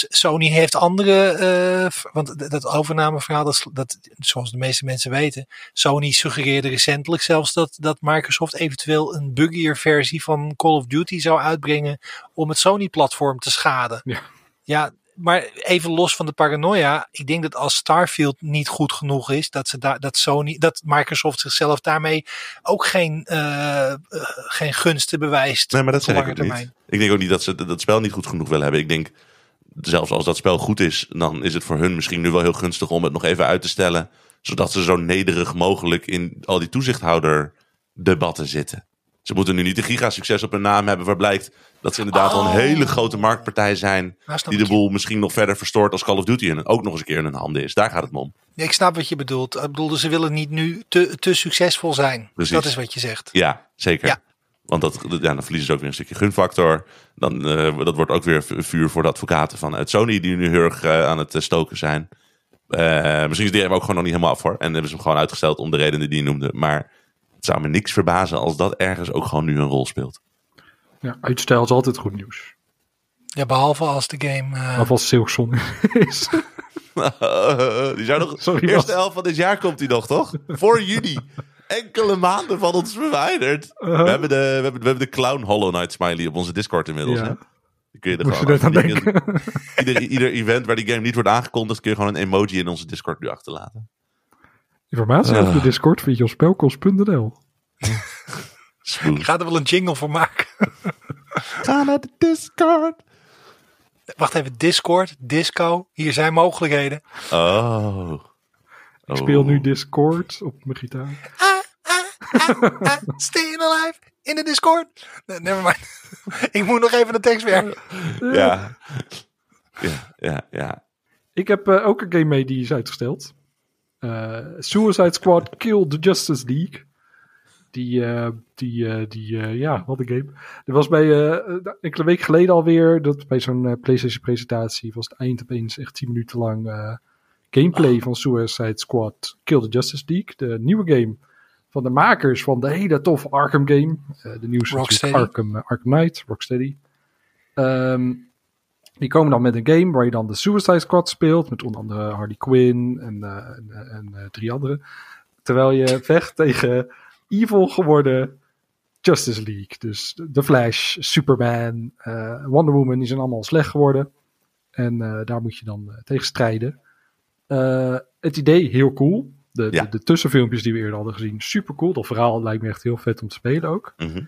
Sony heeft andere, v- want dat overnameverhaal, dat, dat, zoals de meeste mensen weten, Sony suggereerde recentelijk zelfs dat, dat Microsoft eventueel een buggier versie van Call of Duty zou uitbrengen om het Sony-platform te schaden. Ja. ja, maar even los van de paranoia, ik denk dat als Starfield niet goed genoeg is, dat, ze daar, dat, Sony, dat Microsoft zichzelf daarmee ook geen, eh, eh, geen gunsten bewijst. Nee, maar dat zeg ik ook niet. Ik denk ook niet dat ze dat spel niet goed genoeg willen hebben. Ik denk, zelfs als dat spel goed is, dan is het voor hun misschien nu wel heel gunstig om het nog even uit te stellen. Zodat ze zo nederig mogelijk in al die toezichthouder debatten zitten. Ze moeten nu niet de gigasucces op hun naam hebben waar blijkt dat ze inderdaad wel Oh. een hele grote marktpartij zijn. Nou, Die de je. boel misschien nog verder verstoort als Call of Duty en ook nog eens een keer in hun handen is. Daar gaat het om. Ik snap wat je bedoelt. Ik bedoel, ze willen niet nu te, te succesvol zijn. Precies. Dat is wat je zegt. Ja, zeker. Ja. Want dat, ja, dan verliezen ze ook weer een stukje gunfactor. Dan, eh, dat wordt ook weer vu- vuur voor de advocaten vanuit Sony, die nu heel erg eh, aan het eh, stoken zijn. Eh, misschien is die game ook gewoon nog niet helemaal af hoor. En hebben ze hem gewoon uitgesteld om de redenen die je noemde. Maar het zou me niks verbazen als dat ergens ook gewoon nu een rol speelt. Ja, uitstel is altijd goed nieuws. Ja, behalve als de game. eh, Of als Silksong is. die zou nog. Sorry, eerste helft van dit jaar komt hij nog, toch? Voor juni. enkele maanden van ons verwijderd. Uh-huh. We, hebben de, we, hebben, we hebben de clown Hollow Knight smiley op onze Discord inmiddels. Ja. Hè? Die kun je er Moest gewoon aan ieder, denken. ieder, ieder event waar die game niet wordt aangekondigd, kun je gewoon een emoji in onze Discord nu achterlaten. Informatie over de Ah. Discord vind je op spelkos.nl. Smooth. Ik ga er wel een jingle voor maken. Ga naar de Discord. Wacht even, Discord, Disco. Hier zijn mogelijkheden. Oh. Ik speel Oh. nu Discord op mijn gitaar. Ah, staying alive in de Discord. Nee, never mind. Ik moet nog even de tekst werken. Ja. Ja, ja, ja. Ik heb eh, ook een game mee die is uitgesteld. Eh, Suicide Squad Kill the Justice League. Die, eh, die, eh, die ja, wat een game. Er was bij, enkele weken geleden alweer, dat bij zo'n PlayStation presentatie was het eind opeens echt 10 minuten lang gameplay van Suicide Squad Kill the Justice League. De nieuwe game van de makers van de hele toffe Arkham game. De nieuwste. Arkham, Arkham Knight, Rocksteady. Ehm, die komen dan met een game waar je dan de Suicide Squad speelt. Met onder andere Harley Quinn en, eh, en, eh, en eh, drie anderen. Terwijl je vecht tegen evil geworden Justice League. Dus The Flash, Superman, Wonder Woman, die zijn allemaal slecht geworden. En daar moet je dan tegen strijden. Het idee heel cool. De, Ja. de, de tussenfilmpjes die we eerder hadden gezien, super cool. Dat verhaal lijkt me echt heel vet om te spelen ook. Mhm.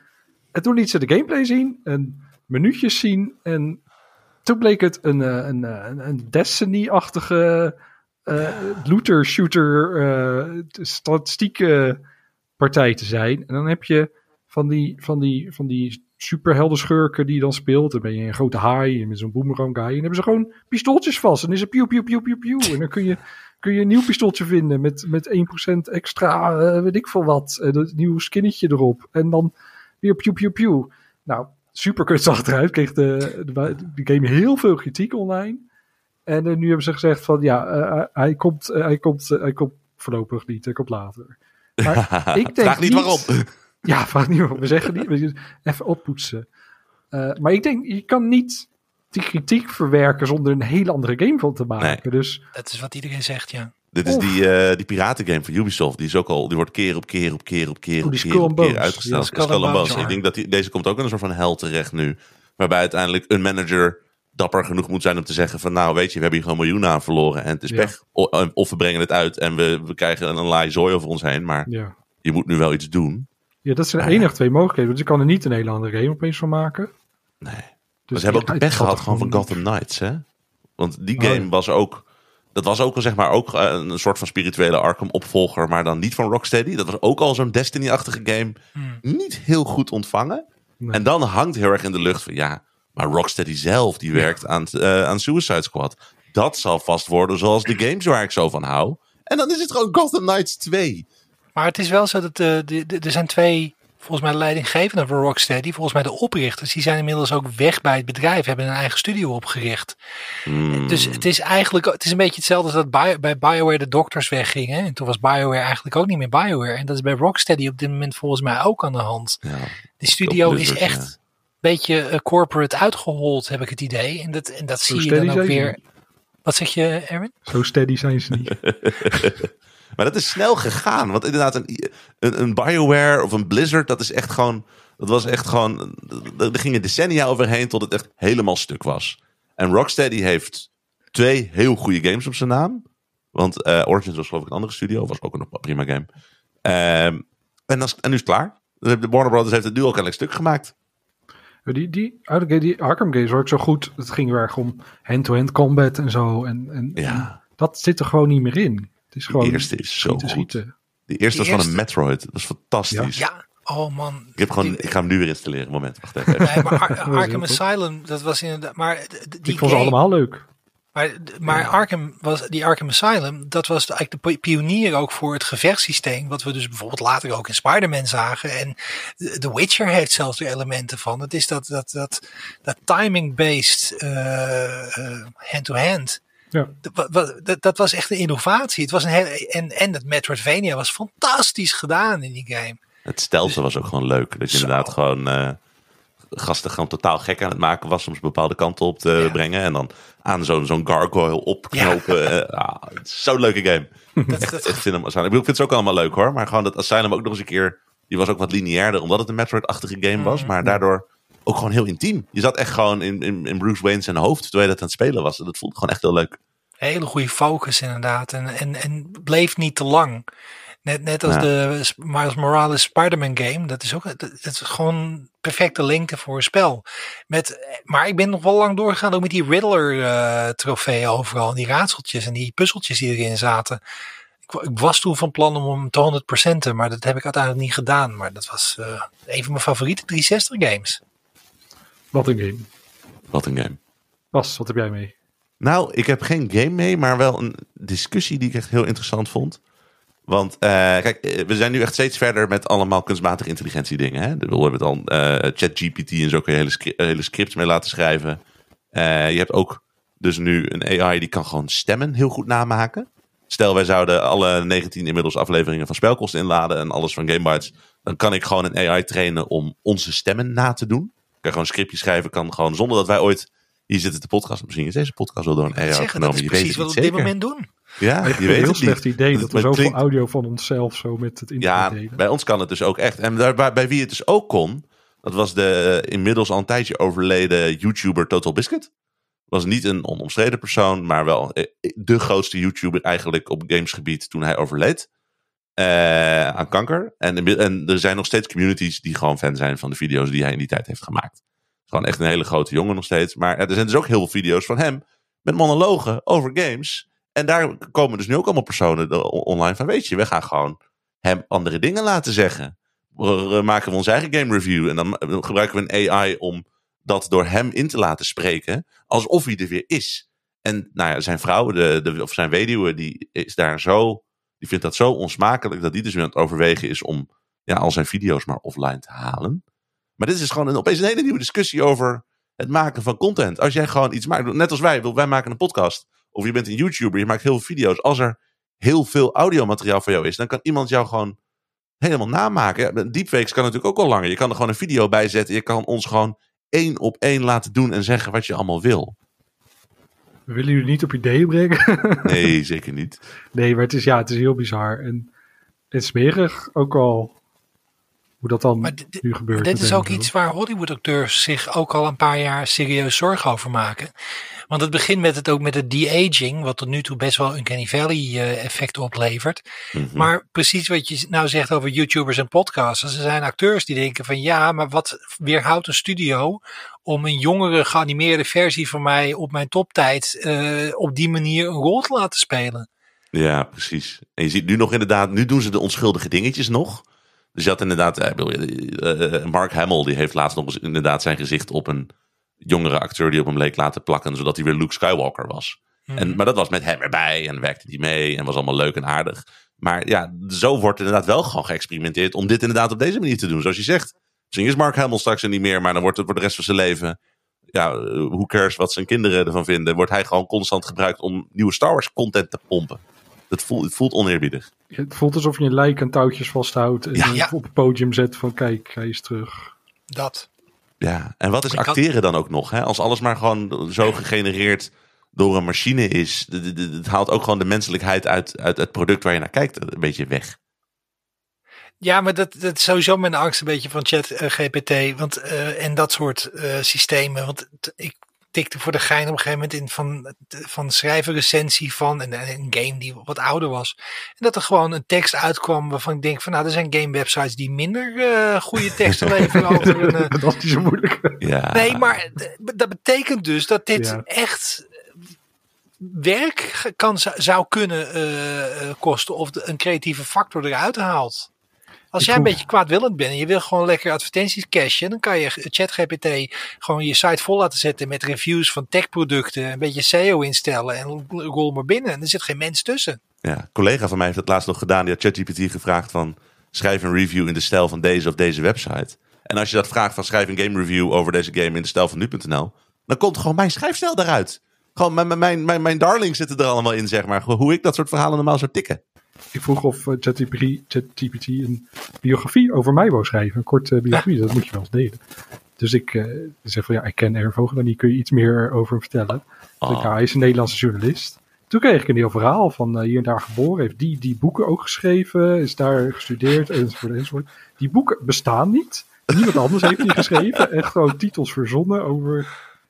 En toen liet ze de gameplay zien en minuutjes zien. En toen bleek het een, eh, eh, een, een Destiny-achtige eh looter-shooter eh, statistieke partij te zijn. En dan heb je van die, van die, van die superhelden schurken die je dan speelt. Dan ben je een grote haai met zo'n boomerang guy. En hebben ze gewoon pistooltjes vast. En is het piu, piu, piu, piu, piu. En dan kun je, kun je een nieuw pistooltje vinden met, met 1% extra, weet ik veel wat. En een nieuw skinnetje erop. En dan weer piu, piu, piu. Nou, super kutsachtig uit. Kreeg de, de, de game heel veel kritiek online. En eh, nu hebben ze gezegd van ja, eh, hij, komt, eh, hij, komt, eh, hij komt voorlopig niet, hij komt later. Maar ik denk Vraag niet niet- waarom. Ja, vraag niet waarom. We zeggen niet. Even oppoetsen. Eh, maar ik denk, je kan niet die kritiek verwerken zonder een hele andere game van te maken. Dus Dat is wat iedereen zegt, ja. Dit is Oef. die, eh die piratengame van Ubisoft. Die is ook al, die wordt keer op keer op keer op keer op keer, op keer uitgesteld. Skull Bones. Ik denk dat die, deze komt ook in een soort van hel terecht nu. Waarbij uiteindelijk een manager dapper genoeg moet zijn om te zeggen van nou weet je, we hebben hier gewoon miljoenen aan verloren en het is Ja. pech. O- eh, Of we brengen het uit en we, we krijgen een laai zooi over ons heen. Maar ja. je moet nu wel iets doen. ja, dat zijn de enige twee mogelijkheden. Want je kan er niet een hele andere game opeens van maken. Nee. Dus ze hebben ook de pech gehad had gewoon van Gotham Knights, hè? Want die Oh, game was ook... Dat was ook al zeg maar ook eh, een soort van spirituele Arkham opvolger, maar dan niet van Rocksteady. Dat was ook al zo'n Destiny-achtige game. Hmm. Niet heel goed ontvangen. Nee. En dan hangt heel erg in de lucht van ja, maar Rocksteady zelf die werkt aan, eh, aan Suicide Squad. Dat zal vast worden zoals de games waar ik zo van hou. En dan is het gewoon Gotham Knights 2. Maar het is wel zo dat eh, de, de, er zijn twee, volgens mij de leidinggevenden van Rocksteady, volgens mij de oprichters, die zijn inmiddels ook weg bij het bedrijf, hebben een eigen studio opgericht. Hmm. Dus het is eigenlijk, het is een beetje hetzelfde als dat Bio- bij BioWare de dokters weggingen. En toen was BioWare eigenlijk ook niet meer BioWare. En dat is bij Rocksteady op dit moment volgens mij ook aan de hand. ja. Die studio is Blizzard, echt ja. een beetje eh, corporate uitgehold, heb ik het idee. En dat, en dat zie je dan ook weer. Wat zeg je, Erwin? Zo steady zijn ze niet. Maar dat is snel gegaan. Want inderdaad, een, een, een Bioware of een Blizzard, dat is echt gewoon. Dat was echt gewoon. Er gingen decennia overheen tot het echt helemaal stuk was. En Rocksteady heeft twee heel goede games op zijn naam. Want eh, Origins was geloof ik een andere studio. Was ook een prima game. Ehm, en, en nu is het klaar. De Warner Brothers heeft het nu ook een stuk gemaakt. Die, die, die Arkham games waren ook zo goed. Het ging heel erg om hand-to-hand combat en zo. En, en, Ja. en dat zit er gewoon niet meer in. Is gewoon eerste is zo schieten, goed. schieten. Die eerste was van een Metroid. Dat was fantastisch. Ja, oh man. Ik, heb gewoon, Die- ik ga hem nu weer installeren. Moment, wacht even. Nee, maar Ar- is Arkham. Asylum, dat was inderdaad. Maar die Ik vond ze allemaal leuk. Maar, maar Arkham was, die Arkham Asylum, dat was eigenlijk de pi- pionier ook voor het gevechtssysteem. Wat we dus bijvoorbeeld later ook in Spider-Man zagen. En The Witcher heeft zelfs er elementen van. Het is dat, dat, dat, dat timing-based eh, eh, hand-to-hand. Ja. Dat, wa- wa- dat, dat was echt een innovatie. Het was een hele, en, en dat Metroidvania was fantastisch gedaan in die game. Het stelten was ook gewoon leuk. Dat je Zo. inderdaad gewoon... eh, gasten gewoon totaal gek aan het maken was. Soms bepaalde kanten op te Ja. brengen. En dan aan zo'n zo'n gargoyle opknopen. Ja. ah, het is zo'n leuke game. Dat, Echt, dat, echt vind hem, ik bedoel, ik vind het ook allemaal leuk hoor. Maar gewoon dat Asylum ook nog eens een keer... Die was ook wat lineairder, omdat het een Metroid-achtige game was. Mm. Maar daardoor ook gewoon heel intiem. Je zat echt gewoon in, in, in Bruce Wayne zijn hoofd terwijl je dat aan het spelen was. En dat voelde gewoon echt heel leuk. hele goede focus inderdaad. En, en, en bleef niet te lang. Net, net als Ja. de Miles Morales Spider-Man game. Dat is ook dat, dat is gewoon perfecte lengte voor een spel. Met, maar ik ben nog wel lang doorgegaan ook met die Riddler eh trofee overal. En die raadseltjes en die puzzeltjes die erin zaten. Ik, ik was toen van plan om hem te 100%, maar dat heb ik uiteindelijk niet gedaan. Maar dat was eh, een van mijn favoriete 360 games. Wat een game. Wat een game. Bas, wat heb jij mee? Nou, ik heb geen game mee, maar wel een discussie die ik echt heel interessant vond. Want eh, kijk, eh, we zijn nu echt steeds verder met allemaal kunstmatige intelligentie dingen. Hè? We hebben het al eh ChatGPT en zo kun je hele, scri- hele scripts mee laten schrijven. Eh, je hebt ook dus nu een AI die kan gewoon stemmen heel goed namaken. Stel, wij zouden alle 19 inmiddels afleveringen van Spelkosten inladen en alles van Gamebytes. Dan kan ik gewoon een AI trainen om onze stemmen na te doen. Kan gewoon een scriptje schrijven, kan gewoon zonder dat wij ooit hier zitten te podcast. Misschien is deze podcast wel door een AI zeg, dat opgenomen. is Je weet precies het wat we op dit moment doen. Ja, je heb een weet heel het slecht niet. idee dat we zoveel klinkt- audio van onszelf zo met het internet Ja, delen. bij ons kan het dus ook echt. En daar, bij, bij wie het dus ook kon, dat was de eh, inmiddels al een tijdje overleden YouTuber Total Biscuit. Was niet een onomstreden persoon, maar wel eh, de grootste YouTuber eigenlijk op gamesgebied toen hij overleed. Eh, aan kanker. En, en er zijn nog steeds communities die gewoon fan zijn van de video's die hij in die tijd heeft gemaakt. Gewoon echt een hele grote jongen nog steeds. Maar er zijn dus ook heel veel video's van hem met monologen over games. En daar komen dus nu ook allemaal personen er on- online van. Weet je, we gaan gewoon hem andere dingen laten zeggen. We maken we onze eigen game review. En dan ma- gebruiken we een AI om dat door hem in te laten spreken. Alsof hij er weer is. En nou ja, zijn vrouw, de, of zijn weduwe, die is daar zo. Die vindt dat zo onsmakelijk dat die dus weer aan het overwegen is om ja, al zijn video's maar offline te halen. Maar dit is gewoon een, opeens een hele nieuwe discussie over het maken van content. Als jij gewoon iets maakt, net als wij, wij maken een podcast. Of je bent een YouTuber, je maakt heel veel video's. Als er heel veel audiomateriaal voor jou is, dan kan iemand jou gewoon helemaal namaken. Deepfakes kan natuurlijk ook al langer. Je kan er gewoon een video bij zetten. Je kan ons gewoon één op één laten doen en zeggen wat je allemaal wil. We willen jullie niet op ideeën brengen. Nee, zeker niet. nee, maar het is, ja, het is heel bizar. En het is smerig ook al hoe dat dan dit- nu gebeurt. Dit is ook zo. iets waar Hollywood-acteurs zich ook al een paar jaar serieus zorgen over maken. Want het begint met het ook met het de-aging, wat tot nu toe best wel een Uncanny Valley-effect oplevert. Mhm. Maar precies wat je nou zegt over YouTubers en podcasters. Er zijn acteurs die denken van ja, maar wat weerhoudt een studio om een jongere geanimeerde versie van mij op mijn toptijd eh, op die manier een rol te laten spelen? Ja, precies. En je ziet nu nog inderdaad, nu doen ze de onschuldige dingetjes nog. Dus je had inderdaad, eh, eh, eh, Mark Hamill, die heeft laatst nog eens inderdaad zijn gezicht op een jongere acteur die op hem leek laten plakken, zodat hij weer Luke Skywalker was. En, maar dat was met hem erbij en werkte hij mee en was allemaal leuk en aardig. Maar ja, zo wordt inderdaad wel gewoon geëxperimenteerd om dit inderdaad op deze manier te doen. Zoals je zegt, misschien is Mark Hamill straks er niet meer, maar dan wordt het voor de rest van zijn leven, ja, who cares wat zijn kinderen ervan vinden, wordt hij gewoon constant gebruikt om nieuwe Star Wars content te pompen. Het voelt, het voelt oneerbiedig. Het voelt alsof je een lijk aan touwtjes vasthoudt en Ja. Ja. op het podium zet van kijk, hij is terug. Dat. Ja, en wat is Ik had- acteren dan ook nog? Hè? Als alles maar gewoon zo gegenereerd door een machine is, het haalt ook gewoon de menselijkheid uit, uit het product waar je naar kijkt een beetje weg. Ja, maar dat, dat is sowieso mijn angst een beetje van chat eh, GPT want, eh, en dat soort eh, systemen. Want ik tikte voor de gein op een gegeven moment in van, van schrijven recensie van een, een game die wat ouder was. En dat er gewoon een tekst uitkwam waarvan ik denk van nou, er zijn game websites die minder eh, goede teksten leveren over een... eh, dat was niet zo moeilijk. Ja, Nee, maar d- dat betekent dus dat dit Ja. echt werk kan, zou- kunnen eh, eh, kosten of de- een creatieve factor eruit haalt. Als jij een beetje kwaadwillend bent en je wil gewoon lekker advertenties cashen, dan kan je ChatGPT gewoon je site vol laten zetten met reviews van techproducten, een beetje SEO instellen en rol maar binnen. En er zit geen mens tussen. ja, een collega van mij heeft het laatst nog gedaan. Die had ChatGPT gevraagd van schrijf een review in de stijl van deze of deze website. En als je dat vraagt van schrijf een game review over deze game in de stijl van nu.nl, dan komt gewoon mijn schrijfstijl eruit. Gewoon mijn, mijn, mijn, mijn darlings zitten er allemaal in, zeg maar. Hoe ik dat soort verhalen normaal zou tikken. Ik vroeg of eh, ChatGPT een biografie over mij wou schrijven. Een korte biografie, dat moet je wel eens delen. Dus ik eh, zeg van ja, ik ken Aaron Vogelani, kun je iets meer over vertellen? Dus ik, nou, hij is een Nederlandse journalist. Toen kreeg ik een heel verhaal van eh, hier en daar geboren, heeft die, die boeken ook geschreven, is daar gestudeerd, enzovoort, enzovoort. Die boeken bestaan niet. Niemand anders heeft die geschreven. Echt gewoon titels verzonnen over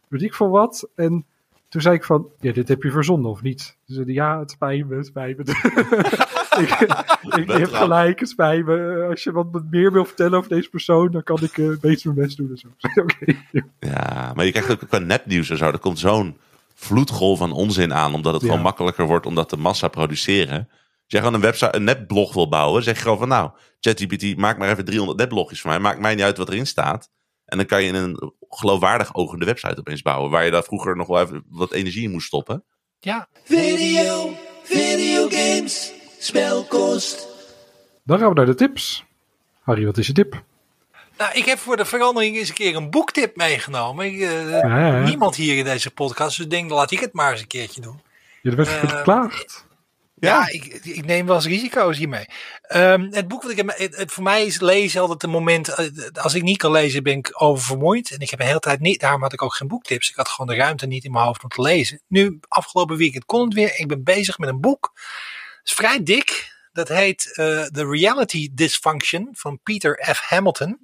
weet ik veel wat. En toen zei ik van, ja, dit heb je verzonnen of niet? Ze zeiden, ja, het spijt me, het spijt me. ik, hebt gelijk, het spijt me. Als je wat meer wil vertellen over deze persoon, dan kan ik eh beter mijn best doen en zo. Ja, maar je krijgt ook qua nepnieuws en zo. Er komt zo'n vloedgolf van onzin aan, omdat het Ja. gewoon makkelijker wordt omdat de massa produceren. Als jij gewoon een website, een netblog wil bouwen, zeg je gewoon van nou, ChatGPT, maak maar even 300 netblogjes voor mij. Maakt mij niet uit wat erin staat. En dan kan je een geloofwaardig ogende website opeens bouwen, waar je daar vroeger nog wel even wat energie in moest stoppen. Ja, Video, videogames, spelkost. Dan gaan we naar de tips. Harry, wat is je tip? nou, ik heb voor de verandering eens een keer een boektip meegenomen. Ik, eh, Ja, ja, ja. Niemand hier in deze podcast, dus ik denk, laat ik het maar eens een keertje doen. Je werd Eh, geklaagd. Ja, ik, ik neem wel eens risico's hiermee. Ehm, het boek wat ik het, voor mij is lezen altijd een moment, eh, als ik niet kan lezen ben ik oververmoeid. En ik heb een hele tijd niet, daarom had ik ook geen boektips. Ik had gewoon de ruimte niet in mijn hoofd om te lezen. Nu, afgelopen weekend kon het weer. Ik ben bezig met een boek. Het is vrij dik. Dat heet eh, The Reality Dysfunction van Peter F. Hamilton.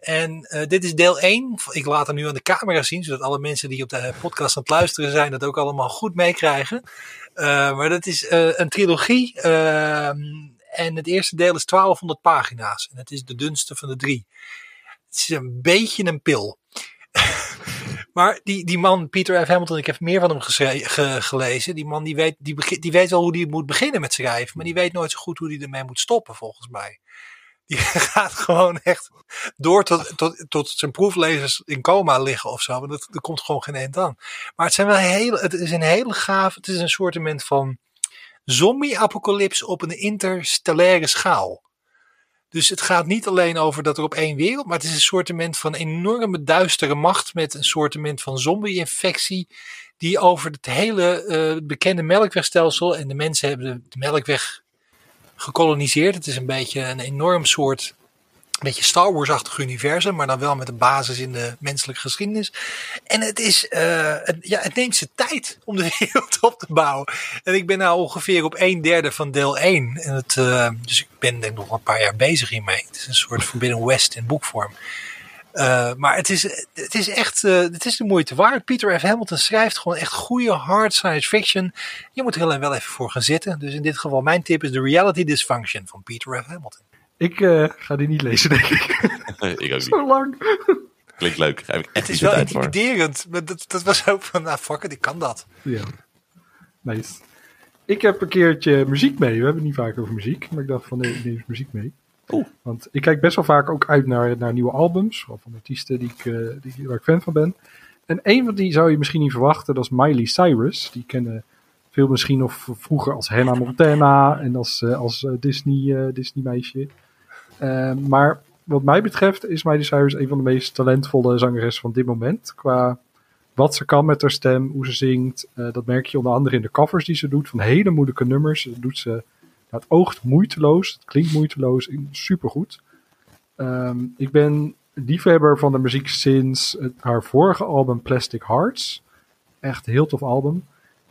En eh, dit is deel 1. Ik laat het nu aan de camera zien, zodat alle mensen die op de podcast aan het luisteren zijn, dat ook allemaal goed meekrijgen. Eh, maar dat is eh, een trilogie. en het eerste deel is 1200 pagina's. En het is de dunste van de drie. Het is een beetje een pil. maar die, die man, Peter F. Hamilton, ik heb meer van hem gelezen. Die man die weet, die, die weet wel hoe hij moet beginnen met schrijven. Maar die weet nooit zo goed hoe hij ermee moet stoppen, volgens mij. Die gaat gewoon echt door tot, tot, tot zijn proeflezers in coma liggen of zo. Want dat, komt gewoon geen eind aan. Maar het, zijn wel hele, het is een hele gaaf. Het is een soort van zombie-apocalypse op een interstellaire schaal. Dus het gaat niet alleen over dat er op één wereld, maar het is een soortement van enorme duistere macht met een soortement van zombie-infectie die over het hele eh, bekende melkwegstelsel en de mensen hebben de, de melkweg gekoloniseerd. Het is een beetje een enorm soort een beetje Star Wars-achtig universum, maar dan wel met een basis in de menselijke geschiedenis. En het is, eh, ja, het neemt zijn tijd om de wereld op te bouwen. En ik ben nou ongeveer op een derde van deel 1. En het, eh, dus ik ben denk nog een paar jaar bezig hiermee. Het is een soort Forbidden West in boekvorm. Eh, maar het is, het is echt eh, het is de moeite waard. Peter F. Hamilton schrijft gewoon echt goede hard science fiction. Je moet er alleen wel even voor gaan zitten. Dus in dit geval mijn tip is The Reality Dysfunction van Peter F. Hamilton. Ik eh, ga die niet lezen, denk ik. ik ook niet. Zo lang. Klinkt leuk. Daar heb ik echt Het is wel intimiderend. Maar dat, dat was ook van, nou fuck it, ik kan dat. Ja. Nice. Ik heb een keertje muziek mee. We hebben het niet vaak over muziek, maar ik dacht van nee, ik neem eens muziek mee. Want ik kijk best wel vaak ook uit naar, naar nieuwe albums, van artiesten die ik, eh, die, waar ik fan van ben. En een van die zou je misschien niet verwachten, dat is Miley Cyrus. Die kennen veel misschien nog vroeger als Hannah Montana en als, eh, als eh, Disney, Disney meisje. Maar wat mij betreft is Miley Cyrus een van de meest talentvolle zangeressen van dit moment. Qua wat ze kan met haar stem, hoe ze zingt. Dat merk je onder andere in de covers die ze doet van hele moeilijke nummers. Dat doet ze, het oogt moeiteloos, het klinkt moeiteloos, supergoed. Ehm ik ben liefhebber van de muziek sinds haar vorige album Plastic Hearts. Echt een heel tof album.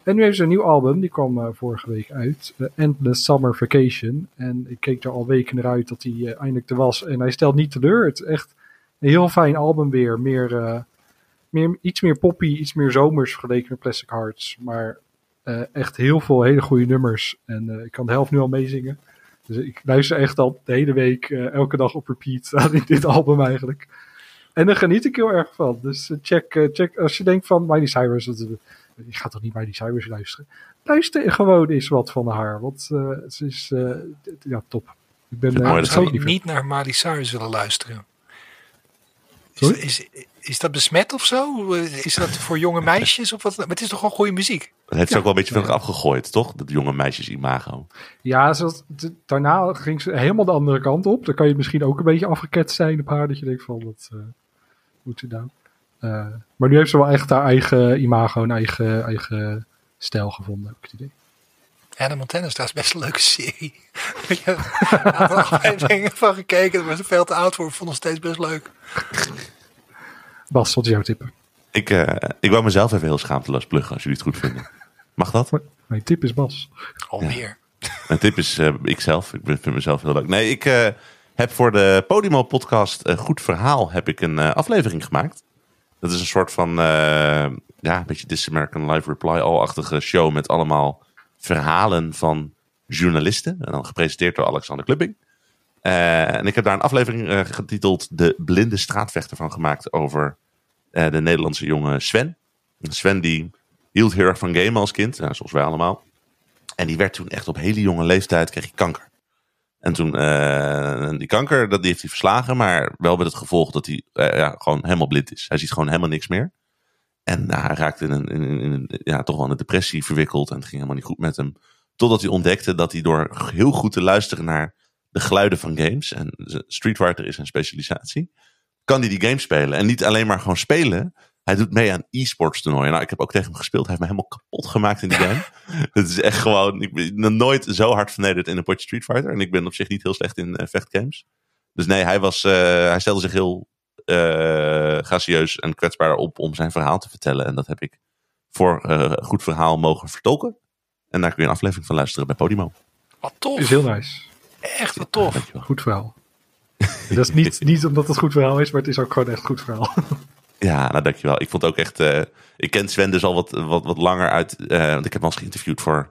En nu heeft ze een nieuw album, die kwam eh, vorige week uit. eh, Endless Summer Vacation. En ik keek er al weken naar uit dat hij eh, eindelijk er was. En hij stelt niet teleur. Het is echt een heel fijn album weer. Meer, meer, iets meer poppy, iets meer zomers vergeleken met Plastic Hearts. Maar echt heel veel hele goede nummers. En eh, ik kan de helft nu al meezingen. Dus ik luister echt al de hele week, eh, elke dag op repeat aan dit album eigenlijk. En daar geniet ik heel erg van. Dus eh, check, eh, check als je denkt van Miley Cyrus, dat, je gaat toch niet Miley Cyrus luisteren? Luister gewoon eens wat van haar, want eh, ze is eh, ja, top. Ik ben eh, mooi dat niet naar Miley Cyrus willen luisteren? Is, Sorry? is, is dat besmet of zo? Is dat voor jonge meisjes? Of wat? Maar het is toch gewoon goede muziek? Dat heeft ze Ja. ook wel een beetje van haar afgegooid, toch? Dat jonge meisjes imago. Ja, d- daarna ging ze helemaal de andere kant op. Dan kan je misschien ook een beetje afgeketst zijn op haar. Dat je denkt van, wat eh, moet ze nou? Eh, maar nu heeft ze wel echt haar eigen imago en eigen, eigen stijl gevonden, heb ik het idee. Hannah Montana is trouwens best een leuke serie. ik heb er een aantal afleveringen van gekeken. Maar ze veel te oud voor. Ik vond het nog steeds best leuk. Bas, wat is jouw tip? Ik, eh, ik wou mezelf even heel schaamteloos pluggen, als jullie het goed vinden. Mag dat? Mijn tip is Bas. Alweer. Mijn tip is eh, ikzelf. Ik vind mezelf heel leuk. Nee, ik eh, heb voor de Podimo podcast Goed Verhaal heb ik een eh, aflevering gemaakt. Dat is een soort van, eh, ja, een beetje This American Live Reply All-achtige show met allemaal verhalen van journalisten. En dan gepresenteerd door Alexander Klubbing. Eh, en ik heb daar een aflevering eh, getiteld De Blinde Straatvechter van gemaakt over eh, de Nederlandse jongen Sven. Sven die hield heel erg van gamen als kind, zoals wij allemaal. En die werd toen echt op hele jonge leeftijd, kreeg hij kanker. En toen, die kanker, dat, die heeft hij verslagen, maar wel met het gevolg dat hij ja, gewoon helemaal blind is. Hij ziet gewoon helemaal niks meer. En nou, hij raakte in een, in, in een- ja, toch wel in een depressie verwikkeld en het ging helemaal niet goed met hem. Totdat hij ontdekte dat hij door heel goed te luisteren naar de geluiden van games, en Street Fighter is zijn specialisatie, kan hij die games spelen. En niet alleen maar gewoon spelen, hij doet mee aan e-sports toernooien. Nou, ik heb ook tegen hem gespeeld. Hij heeft me helemaal kapot gemaakt in die game. Het is echt gewoon, ik ben nog nooit zo hard vernederd in een potje Street Fighter. En ik ben op zich niet heel slecht in eh, vechtgames. Dus nee, hij, was, eh, hij stelde zich heel gracieus en kwetsbaar op om zijn verhaal te vertellen. En dat heb ik voor eh, een goed verhaal mogen vertolken. En daar kun je een aflevering van luisteren bij Podimo. Wat tof. Is heel nice. Echt wat tof. Goed verhaal. dat is niet, niet omdat het goed verhaal is, maar het is ook gewoon echt goed verhaal. Ja, nou dankjewel. Ik vond ook echt. eh, ik ken Sven dus al wat, wat, wat langer uit. eh, want ik heb hem al eens geïnterviewd voor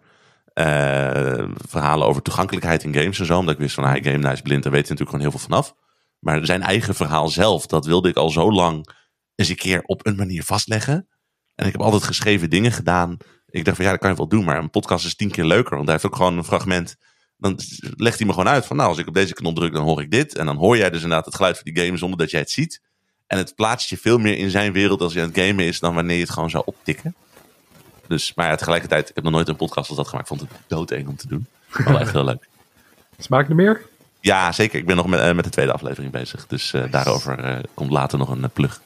eh, verhalen over toegankelijkheid in games en zo. Omdat ik wist van hij game nou is blind, daar weet hij natuurlijk gewoon heel veel vanaf. Maar zijn eigen verhaal zelf, dat wilde ik al zo lang eens een keer op een manier vastleggen. En ik heb altijd geschreven dingen gedaan. Ik dacht van ja, dat kan je wel doen, maar een podcast is tien keer leuker. Want hij heeft ook gewoon een fragment. Dan legt hij me gewoon uit van nou, als ik op deze knop druk, dan hoor ik dit. En dan hoor jij dus inderdaad het geluid van die game zonder dat jij het ziet. En het plaatst je veel meer in zijn wereld als je aan het gamen is dan wanneer je het gewoon zou optikken. Dus, maar ja, tegelijkertijd, ik heb nog nooit een podcast als dat gemaakt. Ik vond het doodeng om te doen. Wel echt heel leuk. Smaakt er meer? Ja, zeker. Ik ben nog met, eh, met de tweede aflevering bezez. Dus eh, daarover eh, komt later nog een plug.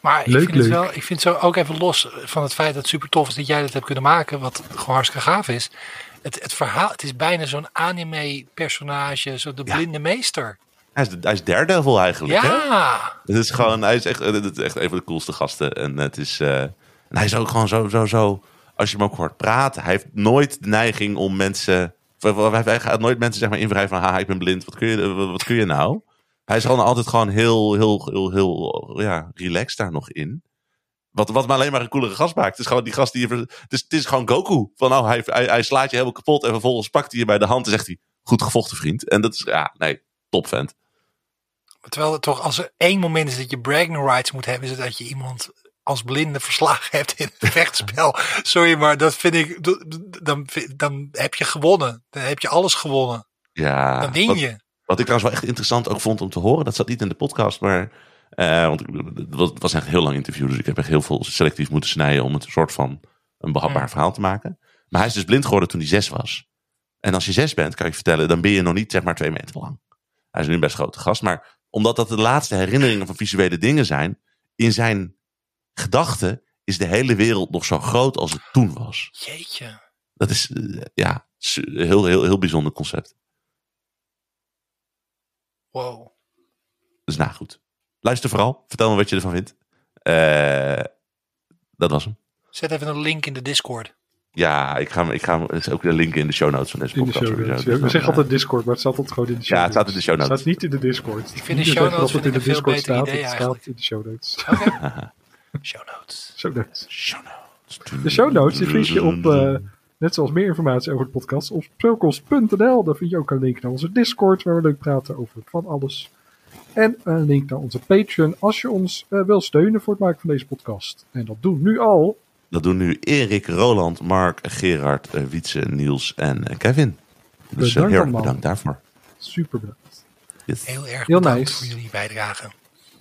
Maar ik Leuk, vind, het wel, ik vind het zo ook even los van het feit dat het super tof is dat jij dat hebt kunnen maken. Wat gewoon hartstikke gaaf is. Het, het verhaal, het is bijna zo'n anime personage, zo de Ja. blinde meester. Hij is, hij is Daredevil eigenlijk. Hè? Ja, Het is gewoon, hij is echt, het is echt een van de coolste gasten. En het is, eh, en hij is ook gewoon zo, zo, zo, als je hem ook hoort praten. Hij heeft nooit de neiging om mensen, hij gaat nooit mensen zeg maar invrijven van, haha, ik ben blind, wat kun je, wat, kun je nou? Hij is gewoon altijd gewoon heel, heel, heel, heel, ja, relaxed daar nog in. Wat, wat me alleen maar een coolere gast maakt. Het is gewoon die gast die je, het is, het is gewoon Goku. Van nou, hij, hij, slaat je helemaal kapot en vervolgens pakt hij je bij de hand en zegt hij, goed gevochten vriend. En dat is, ja, nee, top vent. terwijl toch als er één moment is dat je bragging rights moet hebben, is dat je iemand als blinde verslagen hebt in het vechtspel. Sorry, maar dat vind ik, dan, dan heb je gewonnen. Dan heb je alles gewonnen. Ja, Dan win je. Wat ik trouwens wel echt interessant ook vond om te horen, dat zat niet in de podcast, maar. eh, want het was, echt een heel lang interview, dus ik heb echt heel veel selectief moeten snijden om het een soort van een behapbaar Mm. verhaal te maken. Maar hij is dus blind geworden toen hij zes was. En als je zes bent, kan ik je vertellen, dan ben je nog niet zeg maar twee meter lang. Hij is nu een best grote gast, maar omdat dat de laatste herinneringen van visuele dingen zijn, in zijn gedachten is de hele wereld nog zo groot als het toen was. Jeetje. Dat is, eh, ja, heel, heel, heel bijzonder concept. Wow. Dus nou goed. Luister vooral. Vertel me wat je ervan vindt. Eh, dat was hem. Zet even een link in de Discord. Ja, ik ga, hem- ik ga is ook de link in de show notes van deze In de podcast. show notes. Ja, we Dus zeggen dan, altijd Discord, maar het staat altijd gewoon in de show Ja, het staat in de show notes. Het staat niet in de Discord. Ik vind de show notes dat het in de Discord staat. Het staat in de show notes. Oké. Show notes. Show notes. show notes. De show notes die vind je op, eh, net zoals meer informatie over de podcast, op spelkost.nl. Daar vind je ook een link naar onze Discord, waar we leuk praten over van alles. En een link naar onze Patreon, als je ons eh, wil steunen voor het maken van deze podcast. En dat doen nu al. Dat doen nu Erik, Roland, Mark, Gerard, eh, Wietse, Niels en Kevin. Dus Bedankt heel erg bedankt daarvoor. Super bedankt. Yes. Heel erg Heel bedankt nice. voor jullie bijdrage.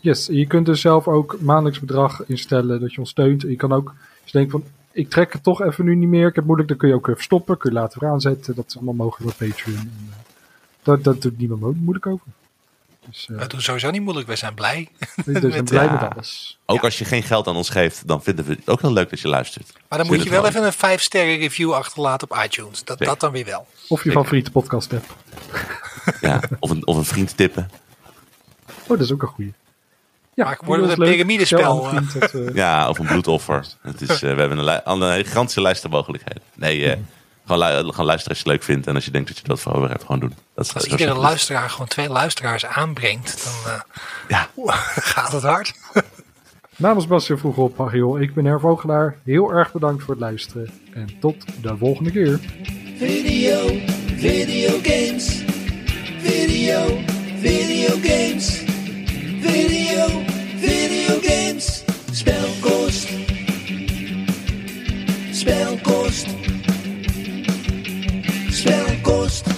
Yes, je kunt dus zelf ook maandelijks bedrag instellen dat je ons steunt. En je kan ook, als je denkt van, ik trek het toch even nu niet meer, ik heb moeilijk, dan kun je ook even stoppen, kun je later weer aanzetten. Dat is allemaal mogelijk bij Patreon. En, eh, dat, dat doet niemand mo- moeilijk over. Dus eh We doen sowieso niet moeilijk. We zijn blij. we zijn met- blij ja. met alles. Ook als je geen geld aan ons geeft, dan vinden we het ook heel leuk dat je luistert. Maar dan moet je wel even een 5 sterren review achterlaten op iTunes. Dat, Zeker. dat dan weer wel. Of je favoriete podcast hebt. Ja, of, een, of een vriend tippen. Oh, dat is ook een goeie. Ja, het dat een piramidespel, dat, eh, Ja, of een bloedoffer. Het is, eh, we hebben een, li- een gigantische lijst aan mogelijkheden. Nee, eh, gewoon, lu- gewoon luisteren als je het leuk vindt. En als je denkt dat je dat voor over hebt, gewoon doen. Dat is, Als iedere luisteraar gewoon twee luisteraars aanbrengt, dan eh, Ja, gaat het hard. Namens Bas vroeg op ik ben Hervogelaar. Heel erg bedankt voor het luisteren. En tot de volgende keer. Video, video games. Video, video games. Video, Video Games, spelkost. Spelkost. Spelkost.